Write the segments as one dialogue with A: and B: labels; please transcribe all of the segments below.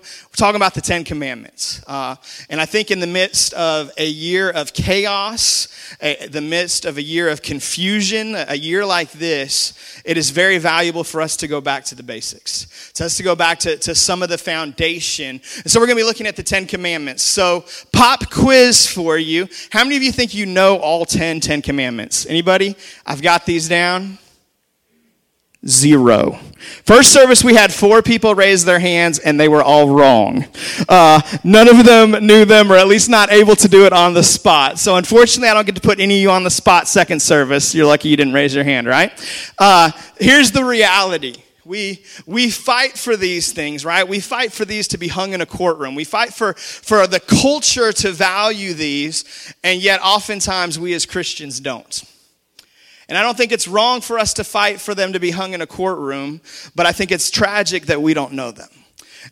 A: We're talking about the Ten Commandments. Uh, and I think in the midst of a year of chaos, a, the midst of a year of confusion, a year like this, it is very valuable for us to go back to the basics. To us to go back to, to some of the foundation. And so we're going to be looking at the Ten Commandments. So, pop quiz for you. How many of you think you know all 10 Ten Commandments? Anybody? I've got these down. Zero. First service, we had four people raise their hands, and they were all wrong. Uh, none of them knew them, or at least not able to do it on the spot. So, unfortunately, I don't get to put any of you on the spot second service. You're lucky you didn't raise your hand, right? Uh, here's the reality. We, we fight for these things, right? We fight for these to be hung in a courtroom. We fight for, for the culture to value these, and yet oftentimes we as Christians don't. And I don't think it's wrong for us to fight for them to be hung in a courtroom, but I think it's tragic that we don't know them.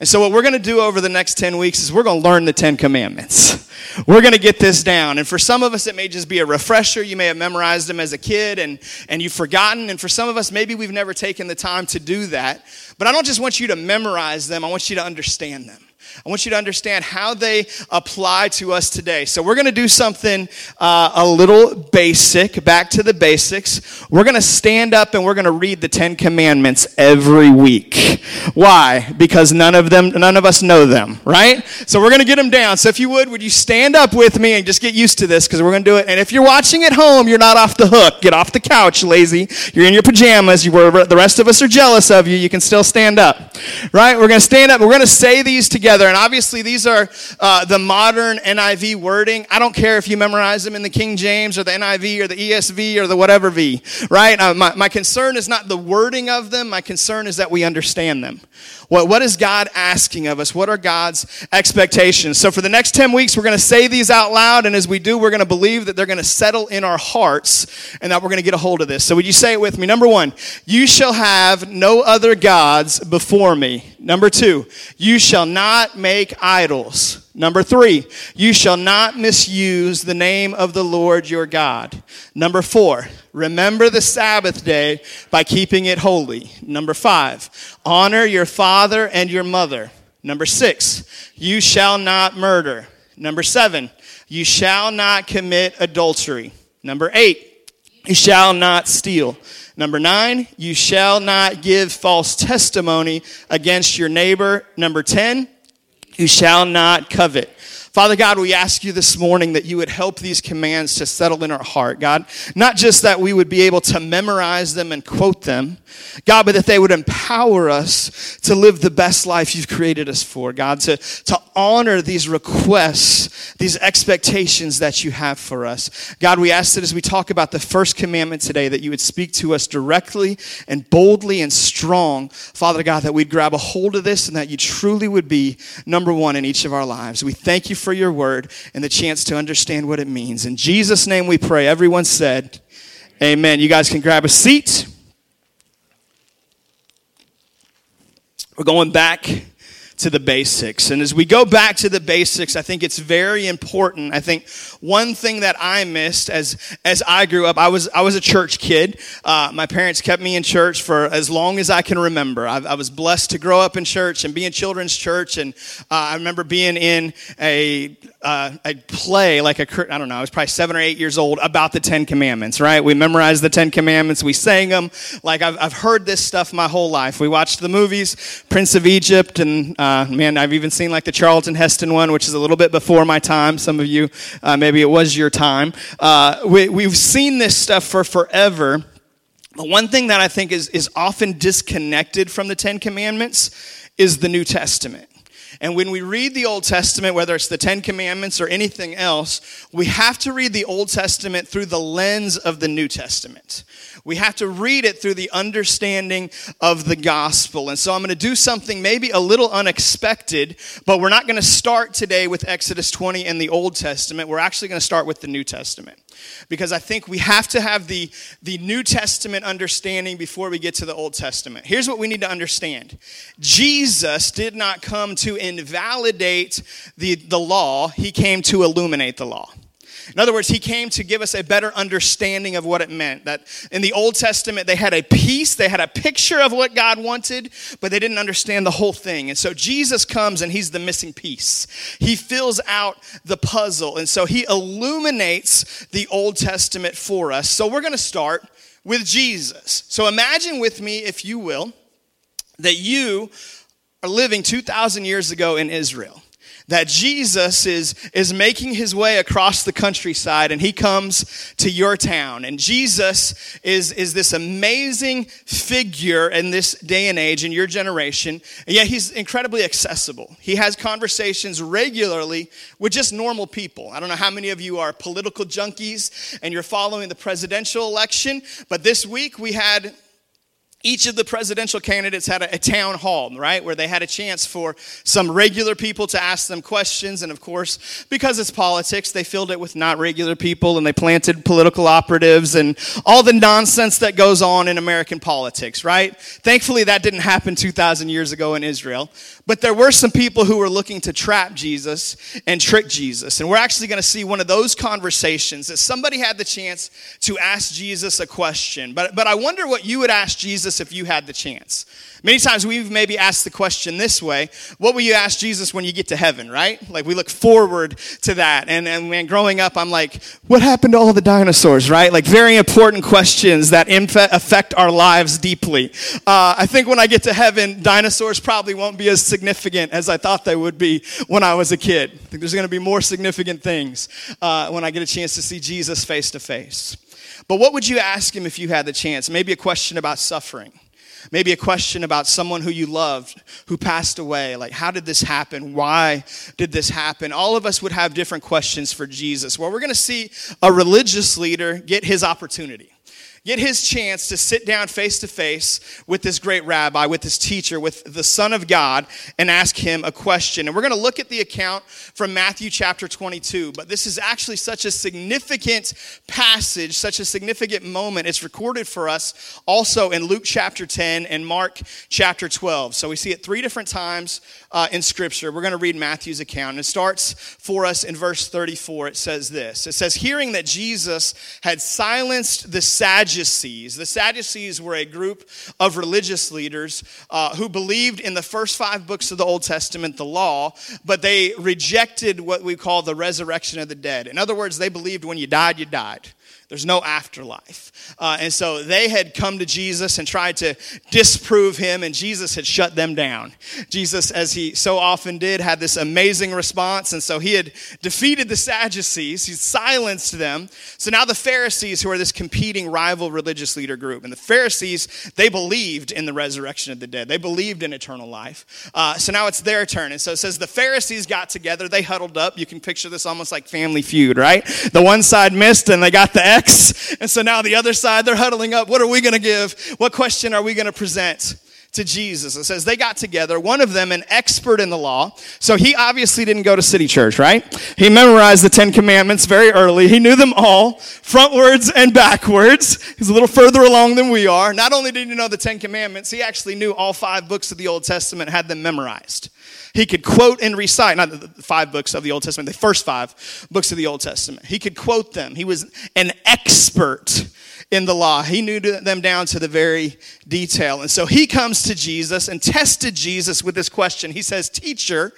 A: And so, what we're going to do over the next 10 weeks is we're going to learn the 10 commandments. We're going to get this down. And for some of us, it may just be a refresher. You may have memorized them as a kid and, and you've forgotten. And for some of us, maybe we've never taken the time to do that. But I don't just want you to memorize them, I want you to understand them. I want you to understand how they apply to us today. So, we're going to do something uh, a little basic, back to the basics. We're going to stand up and we're going to read the Ten Commandments every week. Why? Because none of them, none of us know them, right? So, we're going to get them down. So, if you would, would you stand up with me and just get used to this because we're going to do it. And if you're watching at home, you're not off the hook. Get off the couch, lazy. You're in your pajamas. You were, the rest of us are jealous of you. You can still stand up, right? We're going to stand up. We're going to say these together. And obviously, these are uh, the modern NIV wording. I don't care if you memorize them in the King James or the NIV or the ESV or the whatever V, right? Uh, my, my concern is not the wording of them, my concern is that we understand them. What, what is God asking of us? What are God's expectations? So, for the next 10 weeks, we're going to say these out loud, and as we do, we're going to believe that they're going to settle in our hearts and that we're going to get a hold of this. So, would you say it with me? Number one, you shall have no other gods before me. Number two, you shall not make idols. Number three, you shall not misuse the name of the Lord your God. Number four, remember the Sabbath day by keeping it holy. Number five, honor your father and your mother. Number six, you shall not murder. Number seven, you shall not commit adultery. Number eight, you shall not steal. Number nine, you shall not give false testimony against your neighbor. Number 10, you shall not covet. Father God, we ask you this morning that you would help these commands to settle in our heart, God. Not just that we would be able to memorize them and quote them, God, but that they would empower us to live the best life you've created us for, God, to, to honor these requests, these expectations that you have for us. God, we ask that as we talk about the first commandment today, that you would speak to us directly and boldly and strong, Father God, that we'd grab a hold of this and that you truly would be number one in each of our lives. We thank you for your word and the chance to understand what it means. In Jesus' name we pray. Everyone said, Amen. You guys can grab a seat. We're going back to the basics. And as we go back to the basics, I think it's very important. I think one thing that I missed as as I grew up, I was I was a church kid. Uh, my parents kept me in church for as long as I can remember. I, I was blessed to grow up in church and be in children's church. And uh, I remember being in a uh, a play like a I don't know. I was probably seven or eight years old about the Ten Commandments. Right? We memorized the Ten Commandments. We sang them. Like I've I've heard this stuff my whole life. We watched the movies, Prince of Egypt and uh, uh, man, I've even seen like the Charlton Heston one, which is a little bit before my time. Some of you, uh, maybe it was your time. Uh, we, we've seen this stuff for forever. But one thing that I think is, is often disconnected from the Ten Commandments is the New Testament. And when we read the Old Testament, whether it's the Ten Commandments or anything else, we have to read the Old Testament through the lens of the New Testament. We have to read it through the understanding of the gospel. And so I'm going to do something maybe a little unexpected, but we're not going to start today with Exodus 20 and the Old Testament. We're actually going to start with the New Testament. Because I think we have to have the, the New Testament understanding before we get to the Old Testament. Here's what we need to understand Jesus did not come to invalidate the, the law, he came to illuminate the law. In other words, he came to give us a better understanding of what it meant. That in the Old Testament, they had a piece, they had a picture of what God wanted, but they didn't understand the whole thing. And so Jesus comes and he's the missing piece. He fills out the puzzle. And so he illuminates the Old Testament for us. So we're going to start with Jesus. So imagine with me, if you will, that you are living 2,000 years ago in Israel that Jesus is, is making his way across the countryside and he comes to your town. And Jesus is, is this amazing figure in this day and age, in your generation, and yet he's incredibly accessible. He has conversations regularly with just normal people. I don't know how many of you are political junkies and you're following the presidential election, but this week we had each of the presidential candidates had a, a, town hall, right, where they had a chance for some regular people to ask them questions. And of course, because it's politics, they filled it with not regular people and they planted political operatives and all the nonsense that goes on in American politics, right? Thankfully, that didn't happen 2,000 years ago in Israel. But there were some people who were looking to trap Jesus and trick Jesus. And we're actually going to see one of those conversations that somebody had the chance to ask Jesus a question. But, but I wonder what you would ask Jesus Jesus if you had the chance? Many times we've maybe asked the question this way What will you ask Jesus when you get to heaven, right? Like we look forward to that. And, and man, growing up, I'm like, What happened to all the dinosaurs, right? Like very important questions that affect our lives deeply. Uh, I think when I get to heaven, dinosaurs probably won't be as significant as I thought they would be when I was a kid. I think there's going to be more significant things uh, when I get a chance to see Jesus face to face. But what would you ask him if you had the chance? Maybe a question about suffering. Maybe a question about someone who you loved who passed away. Like, how did this happen? Why did this happen? All of us would have different questions for Jesus. Well, we're going to see a religious leader get his opportunity get his chance to sit down face to face with this great rabbi, with this teacher, with the Son of God, and ask him a question. And we're going to look at the account from Matthew chapter 22. But this is actually such a significant passage, such a significant moment. It's recorded for us also in Luke chapter 10 and Mark chapter 12. So we see it three different times uh, in Scripture. We're going to read Matthew's account. And it starts for us in verse 34. It says this It says, Hearing that Jesus had silenced the Sadducees, the Sadducees were a group of religious leaders uh, who believed in the first five books of the Old Testament, the law, but they rejected what we call the resurrection of the dead. In other words, they believed when you died, you died. There's no afterlife. Uh, and so they had come to Jesus and tried to disprove him, and Jesus had shut them down. Jesus, as he so often did, had this amazing response. And so he had defeated the Sadducees, he silenced them. So now the Pharisees, who are this competing rival religious leader group, and the Pharisees, they believed in the resurrection of the dead, they believed in eternal life. Uh, so now it's their turn. And so it says the Pharisees got together, they huddled up. You can picture this almost like family feud, right? The one side missed, and they got the and so now the other side, they're huddling up. What are we going to give? What question are we going to present? to Jesus. It says they got together, one of them an expert in the law. So he obviously didn't go to city church, right? He memorized the 10 commandments very early. He knew them all, frontwards and backwards. He's a little further along than we are. Not only did he know the 10 commandments, he actually knew all five books of the Old Testament, had them memorized. He could quote and recite, not the five books of the Old Testament, the first five books of the Old Testament. He could quote them. He was an expert in the law. He knew them down to the very detail. And so he comes to Jesus and tested Jesus with this question. He says, Teacher,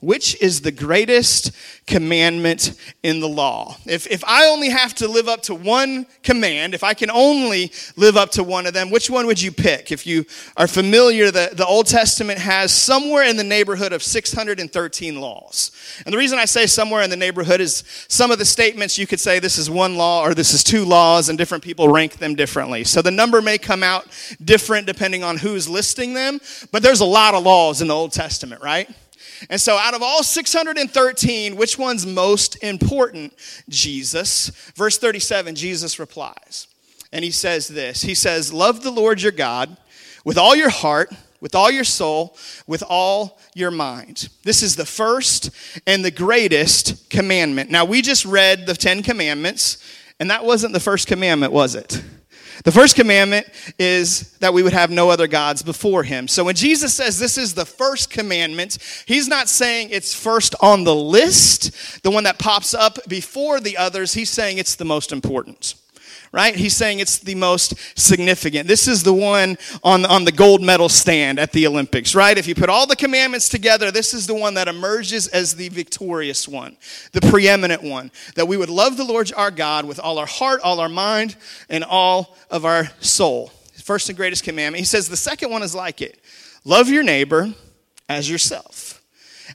A: which is the greatest commandment in the law? If, if I only have to live up to one command, if I can only live up to one of them, which one would you pick? If you are familiar, the, the Old Testament has somewhere in the neighborhood of 613 laws. And the reason I say somewhere in the neighborhood is some of the statements you could say this is one law or this is two laws, and different people rank them differently. So the number may come out different depending on who's listing them, but there's a lot of laws in the Old Testament, right? And so, out of all 613, which one's most important? Jesus. Verse 37, Jesus replies. And he says this He says, Love the Lord your God with all your heart, with all your soul, with all your mind. This is the first and the greatest commandment. Now, we just read the Ten Commandments, and that wasn't the first commandment, was it? The first commandment is that we would have no other gods before him. So when Jesus says this is the first commandment, he's not saying it's first on the list, the one that pops up before the others. He's saying it's the most important right? He's saying it's the most significant. This is the one on, on the gold medal stand at the Olympics, right? If you put all the commandments together, this is the one that emerges as the victorious one, the preeminent one. That we would love the Lord our God with all our heart, all our mind, and all of our soul. First and greatest commandment. He says the second one is like it love your neighbor as yourself.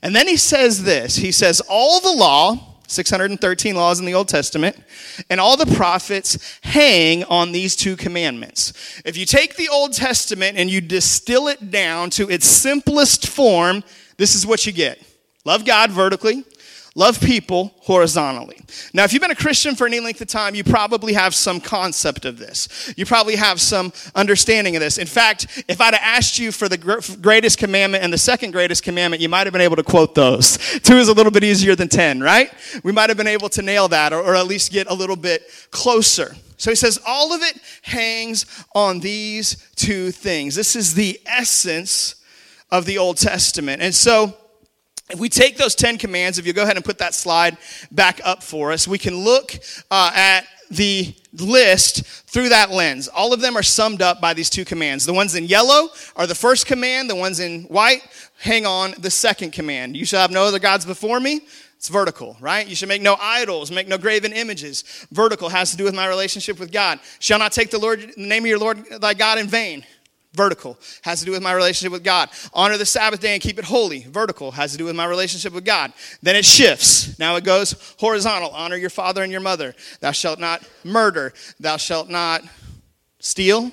A: And then he says this He says, all the law, 613 laws in the Old Testament, and all the prophets hang on these two commandments. If you take the Old Testament and you distill it down to its simplest form, this is what you get love God vertically, Love people horizontally. Now, if you've been a Christian for any length of time, you probably have some concept of this. You probably have some understanding of this. In fact, if I'd have asked you for the greatest commandment and the second greatest commandment, you might have been able to quote those. Two is a little bit easier than 10, right? We might have been able to nail that or, or at least get a little bit closer. So he says, all of it hangs on these two things. This is the essence of the Old Testament. And so, if we take those 10 commands, if you go ahead and put that slide back up for us, we can look uh, at the list through that lens. All of them are summed up by these two commands. The ones in yellow are the first command, the ones in white hang on the second command. You shall have no other gods before me. It's vertical, right? You should make no idols, make no graven images. Vertical has to do with my relationship with God. Shall not take the Lord the name of your Lord thy God in vain. Vertical has to do with my relationship with God. Honor the Sabbath day and keep it holy. Vertical has to do with my relationship with God. Then it shifts. Now it goes horizontal. Honor your father and your mother. Thou shalt not murder. Thou shalt not steal.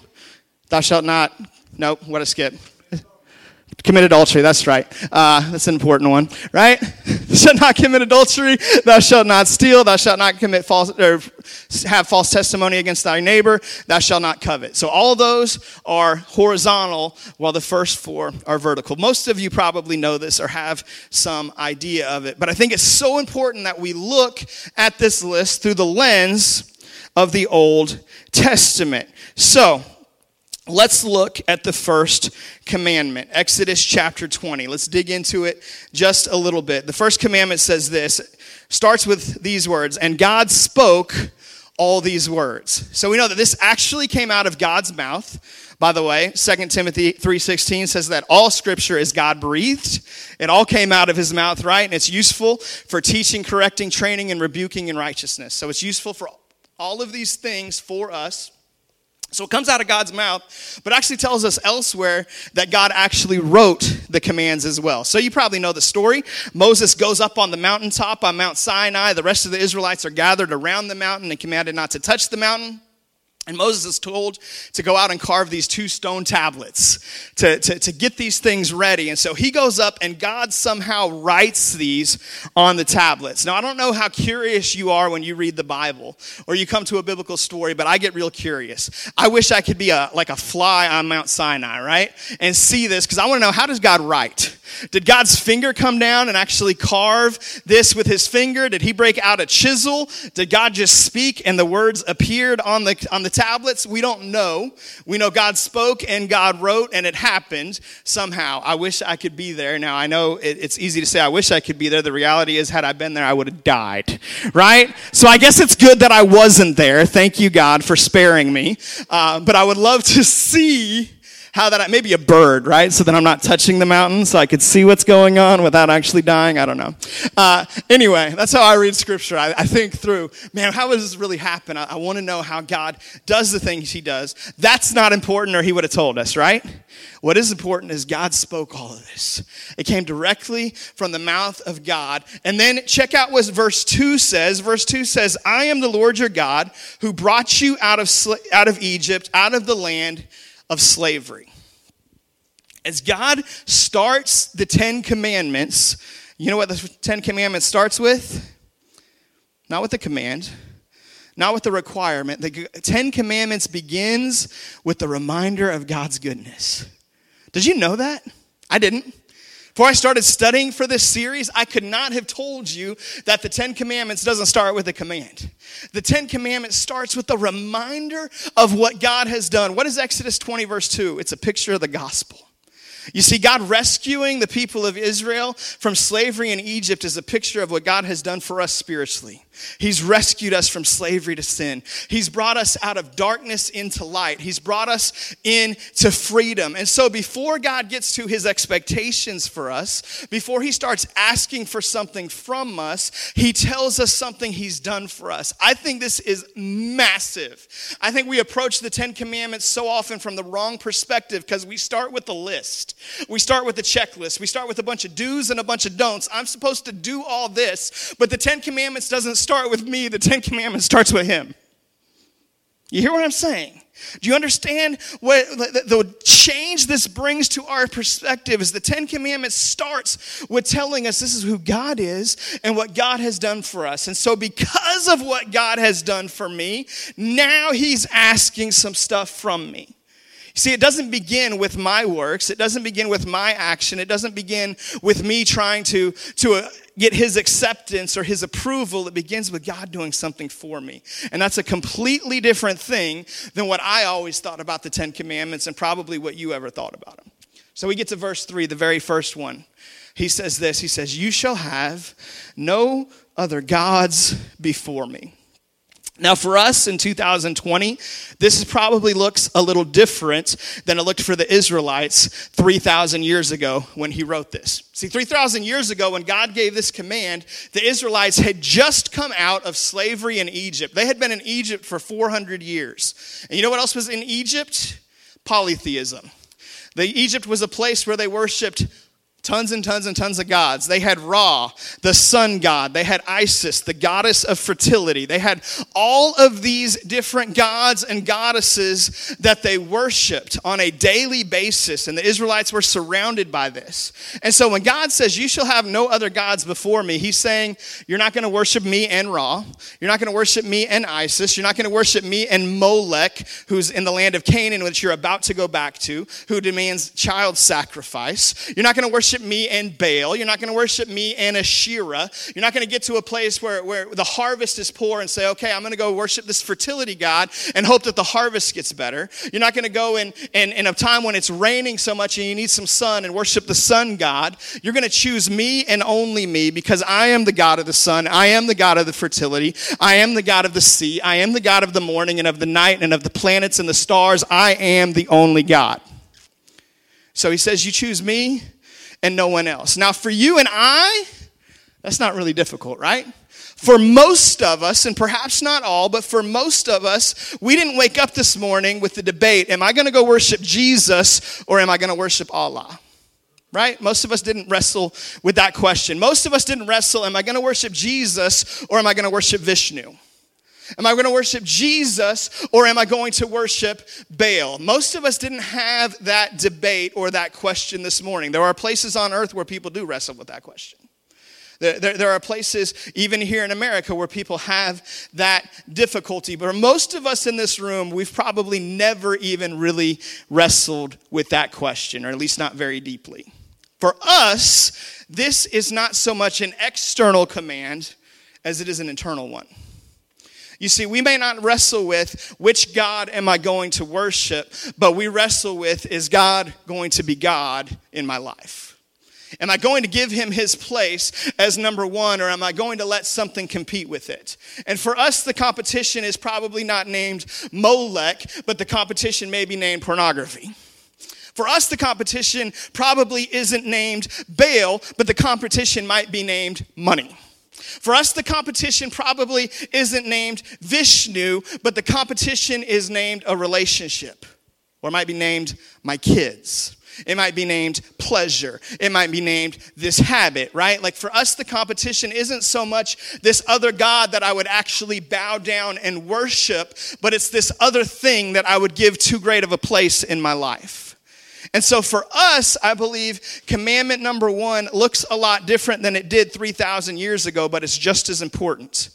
A: Thou shalt not. Nope, what a skip. Commit adultery, that's right. Uh, that's an important one, right? shalt not commit adultery. Thou shalt not steal. Thou shalt not commit false or have false testimony against thy neighbor. Thou shalt not covet. So all those are horizontal, while the first four are vertical. Most of you probably know this or have some idea of it, but I think it's so important that we look at this list through the lens of the Old Testament. So Let's look at the first commandment, Exodus chapter 20. Let's dig into it just a little bit. The first commandment says this, starts with these words, and God spoke all these words. So we know that this actually came out of God's mouth. By the way, 2 Timothy 3:16 says that all scripture is God-breathed. It all came out of his mouth, right? And it's useful for teaching, correcting, training and rebuking in righteousness. So it's useful for all of these things for us so it comes out of God's mouth, but actually tells us elsewhere that God actually wrote the commands as well. So you probably know the story. Moses goes up on the mountaintop on Mount Sinai. The rest of the Israelites are gathered around the mountain and commanded not to touch the mountain. And Moses is told to go out and carve these two stone tablets to, to, to, get these things ready. And so he goes up, and God somehow writes these on the tablets. Now, I don't know how curious you are when you read the Bible or you come to a biblical story, but I get real curious. I wish I could be a, like a fly on Mount Sinai, right? And see this, because I want to know how does God write? Did God's finger come down and actually carve this with his finger? Did he break out a chisel? Did God just speak and the words appeared on the, on the tablets? We don't know. We know God spoke and God wrote and it happened somehow. I wish I could be there. Now, I know it, it's easy to say, I wish I could be there. The reality is, had I been there, I would have died, right? So I guess it's good that I wasn't there. Thank you, God, for sparing me. Uh, but I would love to see how that, I, maybe a bird, right? So that I'm not touching the mountain so I could see what's going on without actually dying. I don't know. Uh, anyway, that's how I read scripture. I, I, think through, man, how does this really happen? I, I want to know how God does the things he does. That's not important or he would have told us, right? What is important is God spoke all of this. It came directly from the mouth of God. And then check out what verse 2 says. Verse 2 says, I am the Lord your God who brought you out of, out of Egypt, out of the land of slavery. As God starts the Ten Commandments, you know what the Ten Commandments starts with? Not with the command, not with the requirement. The Ten Commandments begins with the reminder of God's goodness. Did you know that? I didn't. Before I started studying for this series, I could not have told you that the Ten Commandments doesn't start with a command. The Ten Commandments starts with a reminder of what God has done. What is Exodus 20, verse 2? It's a picture of the gospel. You see, God rescuing the people of Israel from slavery in Egypt is a picture of what God has done for us spiritually. He's rescued us from slavery to sin. He's brought us out of darkness into light. He's brought us into freedom. And so, before God gets to his expectations for us, before he starts asking for something from us, he tells us something he's done for us. I think this is massive. I think we approach the Ten Commandments so often from the wrong perspective because we start with the list. We start with the checklist. We start with a bunch of do's and a bunch of don'ts. I'm supposed to do all this, but the Ten Commandments doesn't start with me, the Ten Commandments starts with him. You hear what I'm saying? Do you understand what the, change this brings to our perspective is the Ten Commandments starts with telling us this is who God is and what God has done for us. And so because of what God has done for me, now he's asking some stuff from me. See, it doesn't begin with my works. It doesn't begin with my action. It doesn't begin with me trying to, to get his acceptance or his approval. It begins with God doing something for me. And that's a completely different thing than what I always thought about the Ten Commandments and probably what you ever thought about them. So we get to verse three, the very first one. He says this He says, You shall have no other gods before me. Now, for us in 2020, this probably looks a little different than it looked for the Israelites 3,000 years ago when he wrote this. See, 3,000 years ago, when God gave this command, the Israelites had just come out of slavery in Egypt. They had been in Egypt for 400 years. And you know what else was in Egypt? Polytheism. The Egypt was a place where they worshiped tons and tons and tons of gods. They had Ra, the sun god. They had Isis, the goddess of fertility. They had all of these different gods and goddesses that they worshiped on a daily basis. And the Israelites were surrounded by this. And so when God says, You shall have no other gods before me, He's saying, You're not going to worship me and Ra. You're not going to worship me and Isis. You're not going to worship me and Molech, who's in the land of Canaan, which you're about to go back to, who demands child sacrifice. You're not going to worship worship me and Baal. You're not going to worship me and Asherah. You're not going to get to a place where, where the harvest is poor and say, okay, I'm going to go worship this fertility God and hope that the harvest gets better. You're not going to go in, in, in a time when it's raining so much and you need some sun and worship the sun God. You're going to choose me and only me because I am the God of the sun. I am the God of the fertility. I am the God of the sea. I am the God of the morning and of the night and of the planets and the stars. I am the only God. So he says, You choose me and no one else. Now, for you and I, that's not really difficult, right? For most of us, and perhaps not all, but for most of us, we didn't wake up this morning with the debate Am I going to go worship Jesus or am I going to worship Allah? Right? Most of us didn't wrestle with that question. Most of us didn't wrestle Am I going to worship Jesus or am I going to worship Vishnu? Am I going to worship Jesus or am I going to worship Baal? Most of us didn't have that debate or that question this morning. There are places on earth where people do wrestle with that question. There, there, there, are places, even here in America, where people have that difficulty. But most of us in this room, we've probably never even really wrestled with that question, or at least not very deeply. For us, this is not so much an external command as it is an internal one. You see, we may not wrestle with which God am I going to worship, but we wrestle with is God going to be God in my life? Am I going to give him his place as number one, or am I going to let something compete with it? And for us, the competition is probably not named Molech, but the competition may be named pornography. For us, the competition probably isn't named Baal, but the competition might be named money. For us, the competition probably isn't named Vishnu, but the competition is named a relationship, or it might be named my kids. It might be named pleasure. It might be named this habit, right? Like for us, the competition isn't so much this other God that I would actually bow down and worship, but it's this other thing that I would give too great of a place in my life. And so for us, I believe commandment number one looks a lot different than it did 3,000 years ago, but it's just as important.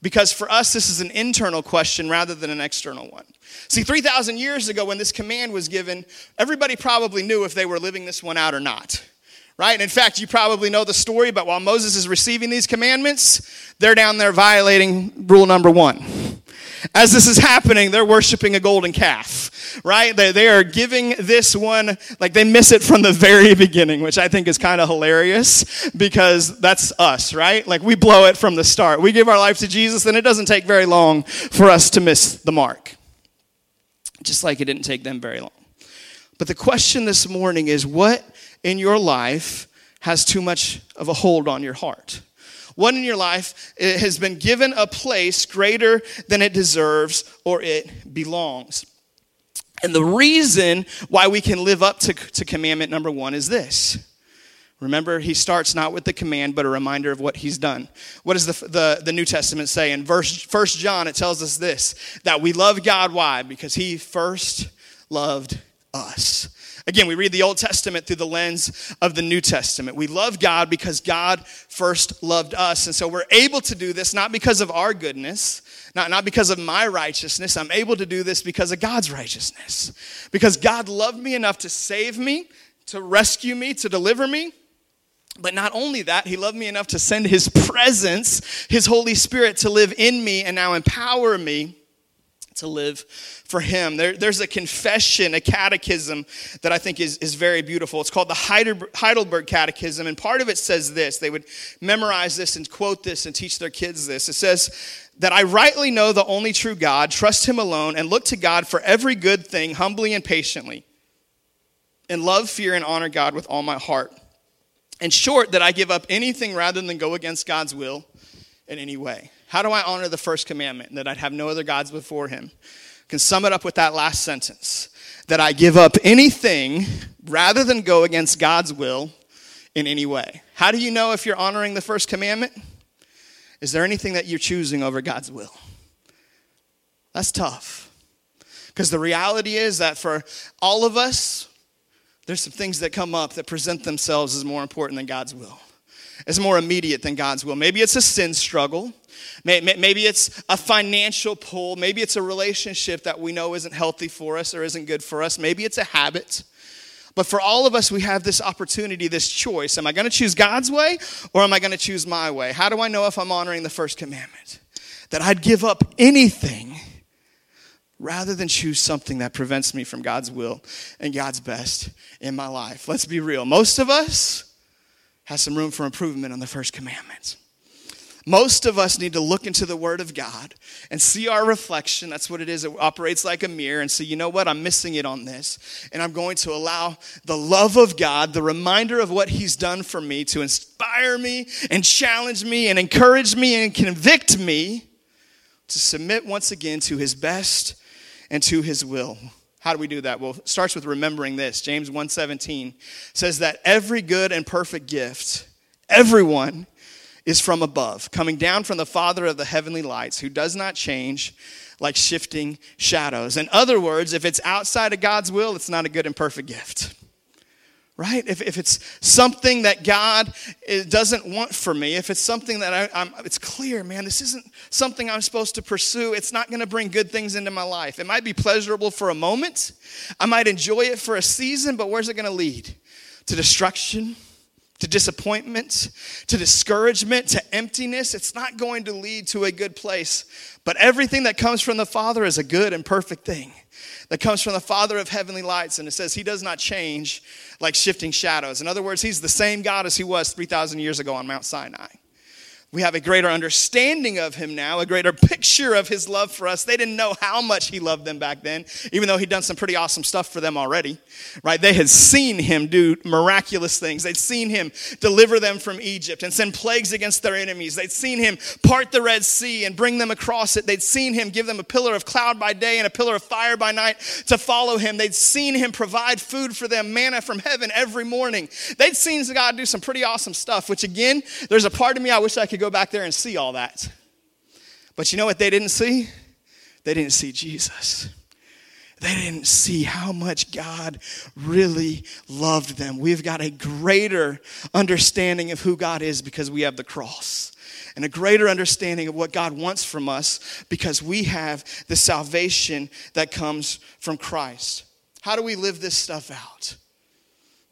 A: Because for us, this is an internal question rather than an external one. See, 3,000 years ago, when this command was given, everybody probably knew if they were living this one out or not right? And in fact, you probably know the story, but while Moses is receiving these commandments, they're down there violating rule number one. As this is happening, they're worshiping a golden calf, right? They, they are giving this one, like they miss it from the very beginning, which I think is kind of hilarious because that's us, right? Like we blow it from the start. We give our life to Jesus, and it doesn't take very long for us to miss the mark. Just like it didn't take them very long. But the question this morning is what in your life has too much of a hold on your heart? What in your life has been given a place greater than it deserves or it belongs? And the reason why we can live up to, to commandment number one is this. Remember, he starts not with the command, but a reminder of what he's done. What does the, the, the New Testament say? In verse First John, it tells us this that we love God. Why? Because he first loved us. Again, we read the Old Testament through the lens of the New Testament. We love God because God first loved us. And so we're able to do this not because of our goodness, not, not because of my righteousness. I'm able to do this because of God's righteousness. Because God loved me enough to save me, to rescue me, to deliver me. But not only that, he loved me enough to send his presence, his Holy Spirit, to live in me and now empower me to live for him. There, there's a confession, a catechism that I think is, is very beautiful. It's called the Heidelberg Catechism, and part of it says this. They would memorize this and quote this and teach their kids this. It says, that I rightly know the only true God, trust him alone, and look to God for every good thing humbly and patiently, and love, fear, and honor God with all my heart. In short, that I give up anything rather than go against God's will in any way. How do I honor the first commandment? That I'd have no other gods before him. Can sum it up with that last sentence that I give up anything rather than go against God's will in any way. How do you know if you're honoring the first commandment? Is there anything that you're choosing over God's will? That's tough. Because the reality is that for all of us, there's some things that come up that present themselves as more important than God's will, as more immediate than God's will. Maybe it's a sin struggle. Maybe it's a financial pull. Maybe it's a relationship that we know isn't healthy for us or isn't good for us. Maybe it's a habit. But for all of us, we have this opportunity, this choice. Am I going to choose God's way or am I going to choose my way? How do I know if I'm honoring the first commandment? That I'd give up anything rather than choose something that prevents me from God's will and God's best in my life. Let's be real. Most of us have some room for improvement on the first commandment. Most of us need to look into the Word of God and see our reflection. That's what it is. It operates like a mirror and say, you know what? I'm missing it on this. And I'm going to allow the love of God, the reminder of what He's done for me, to inspire me and challenge me and encourage me and convict me to submit once again to His best and to His will. How do we do that? Well, it starts with remembering this. James 1:17 says that every good and perfect gift, everyone is from above, coming down from the Father of the heavenly lights, who does not change like shifting shadows. In other words, if it's outside of God's will, it's not a good and perfect gift. Right? If, if it's something that God eh, doesn't want for me, if it's something that I, am it's clear, man, this isn't something I'm supposed to pursue, it's not going to bring good things into my life. It might be pleasurable for a moment, I might enjoy it for a season, but where's it going to lead? To destruction, to disappointment, to discouragement, to emptiness. It's not going to lead to a good place. But everything that comes from the Father is a good and perfect thing. That comes from the Father of heavenly lights. And it says he does not change like shifting shadows. In other words, he's the same God as he was 3,000 years ago on Mount Sinai. We have a greater understanding of him now, a greater picture of his love for us. They didn't know how much he loved them back then, even though he'd done some pretty awesome stuff for them already, right? They had seen him do miraculous things. They'd seen him deliver them from Egypt and send plagues against their enemies. They'd seen him part the Red Sea and bring them across it. They'd seen him give them a pillar of cloud by day and a pillar of fire by night to follow him. They'd seen him provide food for them, manna from heaven every morning. They'd seen God do some pretty awesome stuff, which again, there's a part of me I wish I could go back there and see all that. But you know what they didn't see? They didn't see Jesus. They didn't see how much God really loved them. We've got a greater understanding of who God is because we have the cross, and a greater understanding of what God wants from us because we have the salvation that comes from Christ. How do we live this stuff out?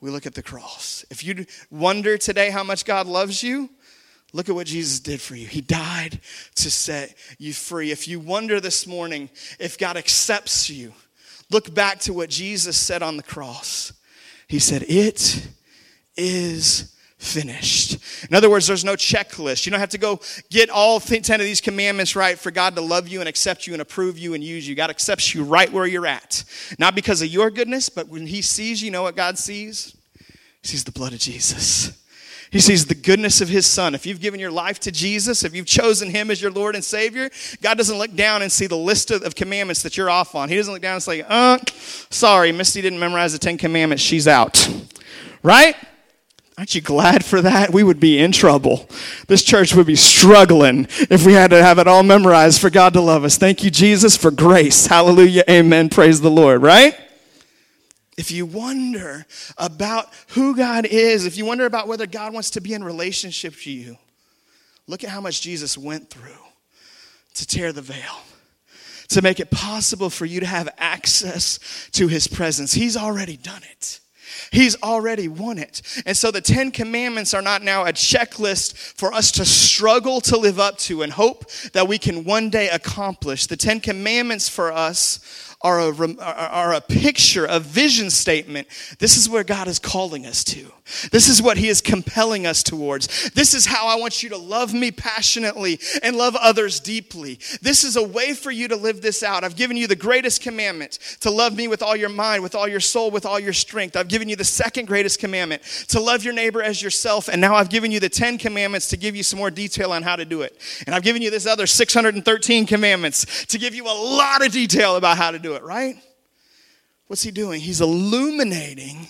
A: we look at the cross. If you wonder today how much God loves you, look at what Jesus did for you. He died to set you free. If you wonder this morning if God accepts you, look back to what Jesus said on the cross. He said, It is finished. In other words, there's no checklist. You don't have to go get all 10 of these commandments right for God to love you and accept you and approve you and use you. God accepts you right where you're at. Not because of your goodness, but when He sees you, know what God sees? He sees the blood of Jesus. He sees the goodness of his son. If you've given your life to Jesus, if you've chosen him as your Lord and Savior, God doesn't look down and see the list of, commandments that you're off on. He doesn't look down and say, uh, sorry, Misty didn't memorize the Ten Commandments. She's out. Right? Aren't you glad for that? We would be in trouble. This church would be struggling if we had to have it all memorized for God to love us. Thank you, Jesus, for grace. Hallelujah. Amen. Praise the Lord, right? If you wonder about who God is, if you wonder about whether God wants to be in relationship to you, look at how much Jesus went through to tear the veil, to make it possible for you to have access to his presence. He's already done it. He's already won it. And so the Ten Commandments are not now a checklist for us to struggle to live up to and hope that we can one day accomplish. The Ten Commandments for us are a, are a picture, a vision statement. This is where God is calling us to. This is what He is compelling us towards. This is how I want you to love me passionately and love others deeply. This is a way for you to live this out. I've given you the greatest commandment to love me with all your mind, with all your soul, with all your strength. I've given you the second greatest commandment to love your neighbor as yourself. And now I've given you the 10 commandments to give you some more detail on how to do it. And I've given you this other 613 commandments to give you a lot of detail about how to do it, right? What's he doing? He's illuminating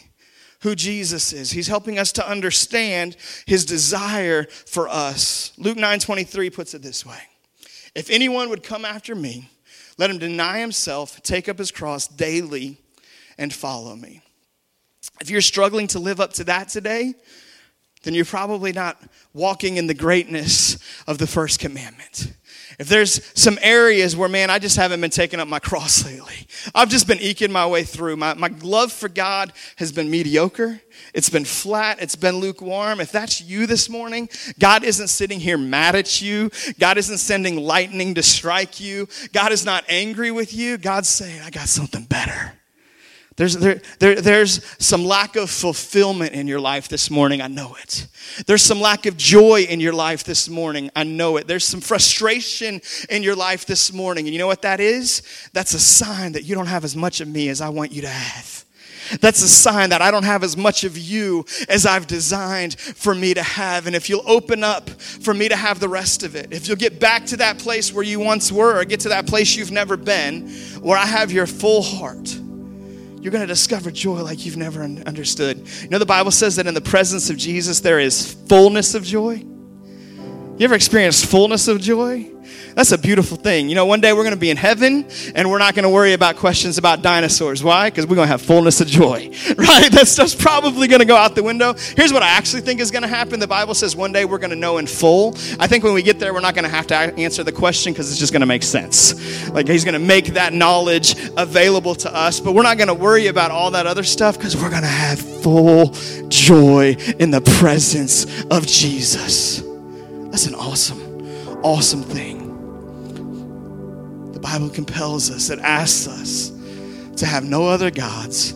A: who Jesus is. He's helping us to understand his desire for us. Luke 9:23 puts it this way. If anyone would come after me, let him deny himself, take up his cross daily and follow me. If you're struggling to live up to that today, then you're probably not walking in the greatness of the first commandment. If there's some areas where, man, I just haven't been taking up my cross lately, I've just been eking my way through. My, my love for God has been mediocre. It's been flat. It's been lukewarm. If that's you this morning, God isn't sitting here mad at you. God isn't sending lightning to strike you. God is not angry with you. God's saying, I got something better. There's, there, there, there's some lack of fulfillment in your life this morning. I know it. There's some lack of joy in your life this morning. I know it. There's some frustration in your life this morning. And you know what that is? That's a sign that you don't have as much of me as I want you to have. That's a sign that I don't have as much of you as I've designed for me to have. And if you'll open up for me to have the rest of it, if you'll get back to that place where you once were, or get to that place you've never been, where I have your full heart you're going to discover joy like you've never understood. You know, the Bible says that in the presence of Jesus, there is fullness of joy. You ever experienced fullness of joy? That's a beautiful thing. You know, one day we're going to be in heaven and we're not going to worry about questions about dinosaurs. Why? Because we're going to have fullness of joy, right? That stuff's probably going to go out the window. Here's what I actually think is going to happen. The Bible says one day we're going to know in full. I think when we get there, we're not going to have to answer the question because it's just going to make sense. Like He's going to make that knowledge available to us, but we're not going to worry about all that other stuff because we're going to have full joy in the presence of Jesus. That's an awesome, awesome thing. Bible compels us, it asks us to have no other gods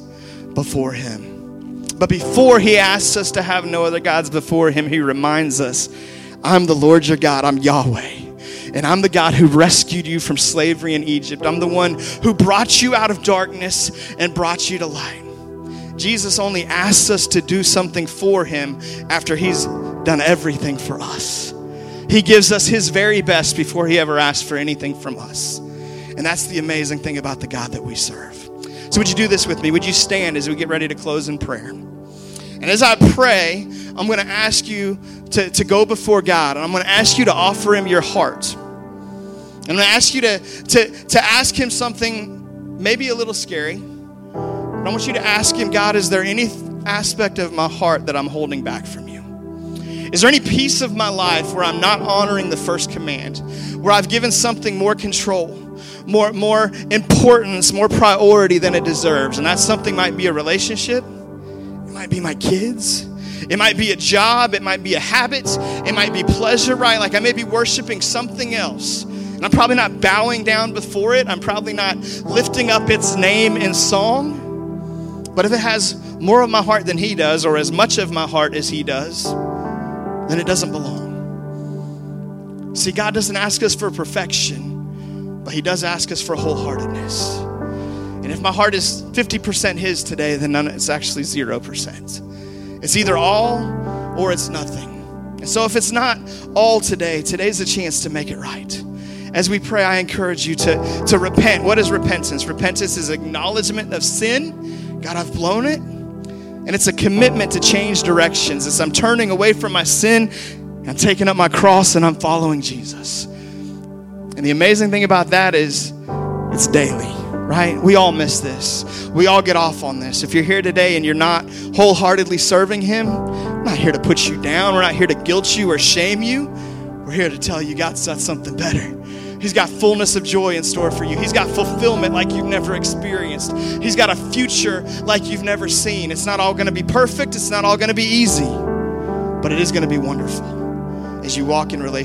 A: before Him. But before He asks us to have no other gods before Him, He reminds us I'm the Lord your God, I'm Yahweh. And I'm the God who rescued you from slavery in Egypt. I'm the one who brought you out of darkness and brought you to light. Jesus only asks us to do something for him after he's done everything for us. He gives us his very best before he ever asks for anything from us. And that's the amazing thing about the God that we serve. So, would you do this with me? Would you stand as we get ready to close in prayer? And as I pray, I'm going to ask you to, to go before God, and I'm going to ask you to offer Him your heart. I'm going to ask you to, to, to ask Him something maybe a little scary. But I want you to ask Him, God, is there any aspect of my heart that I'm holding back from you? Is there any piece of my life where I'm not honoring the first command, where I've given something more control? More, more importance, more priority than it deserves. And that something might be a relationship, it might be my kids. It might be a job. It might be a habit. It might be pleasure, right? Like I may be worshiping something else. And I'm probably not bowing down before it. I'm probably not lifting up its name in song. But if it has more of my heart than He does, or as much of my heart as He does, then it doesn't belong. See, God doesn't ask us for perfection, but He does ask us for wholeheartedness. And if my heart is 50% His today, then none, it's actually 0%. It's either all or it's nothing. And so if it's not all today, today's a chance to make it right. As we pray, I encourage you to, to repent. What is repentance? Repentance is acknowledgement of sin. God, I've blown it. And it's a commitment to change directions. As I'm turning away from my sin, I'm taking up my cross and I'm following Jesus. And the amazing thing about that is it's daily, right? We all miss this. We all get off on this. If you're here today and you're not wholeheartedly serving Him, we're not here to put you down. We're not here to guilt you or shame you. We're here to tell you God's got something better. He's got fullness of joy in store for you. He's got fulfillment like you've never experienced. He's got a future like you've never seen. It's not all going to be perfect, it's not all going to be easy, but it is going to be wonderful as you walk in relationship.